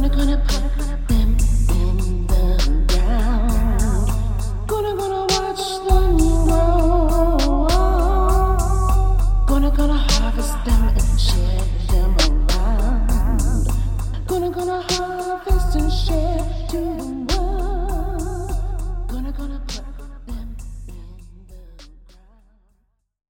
gonna, gonna pop.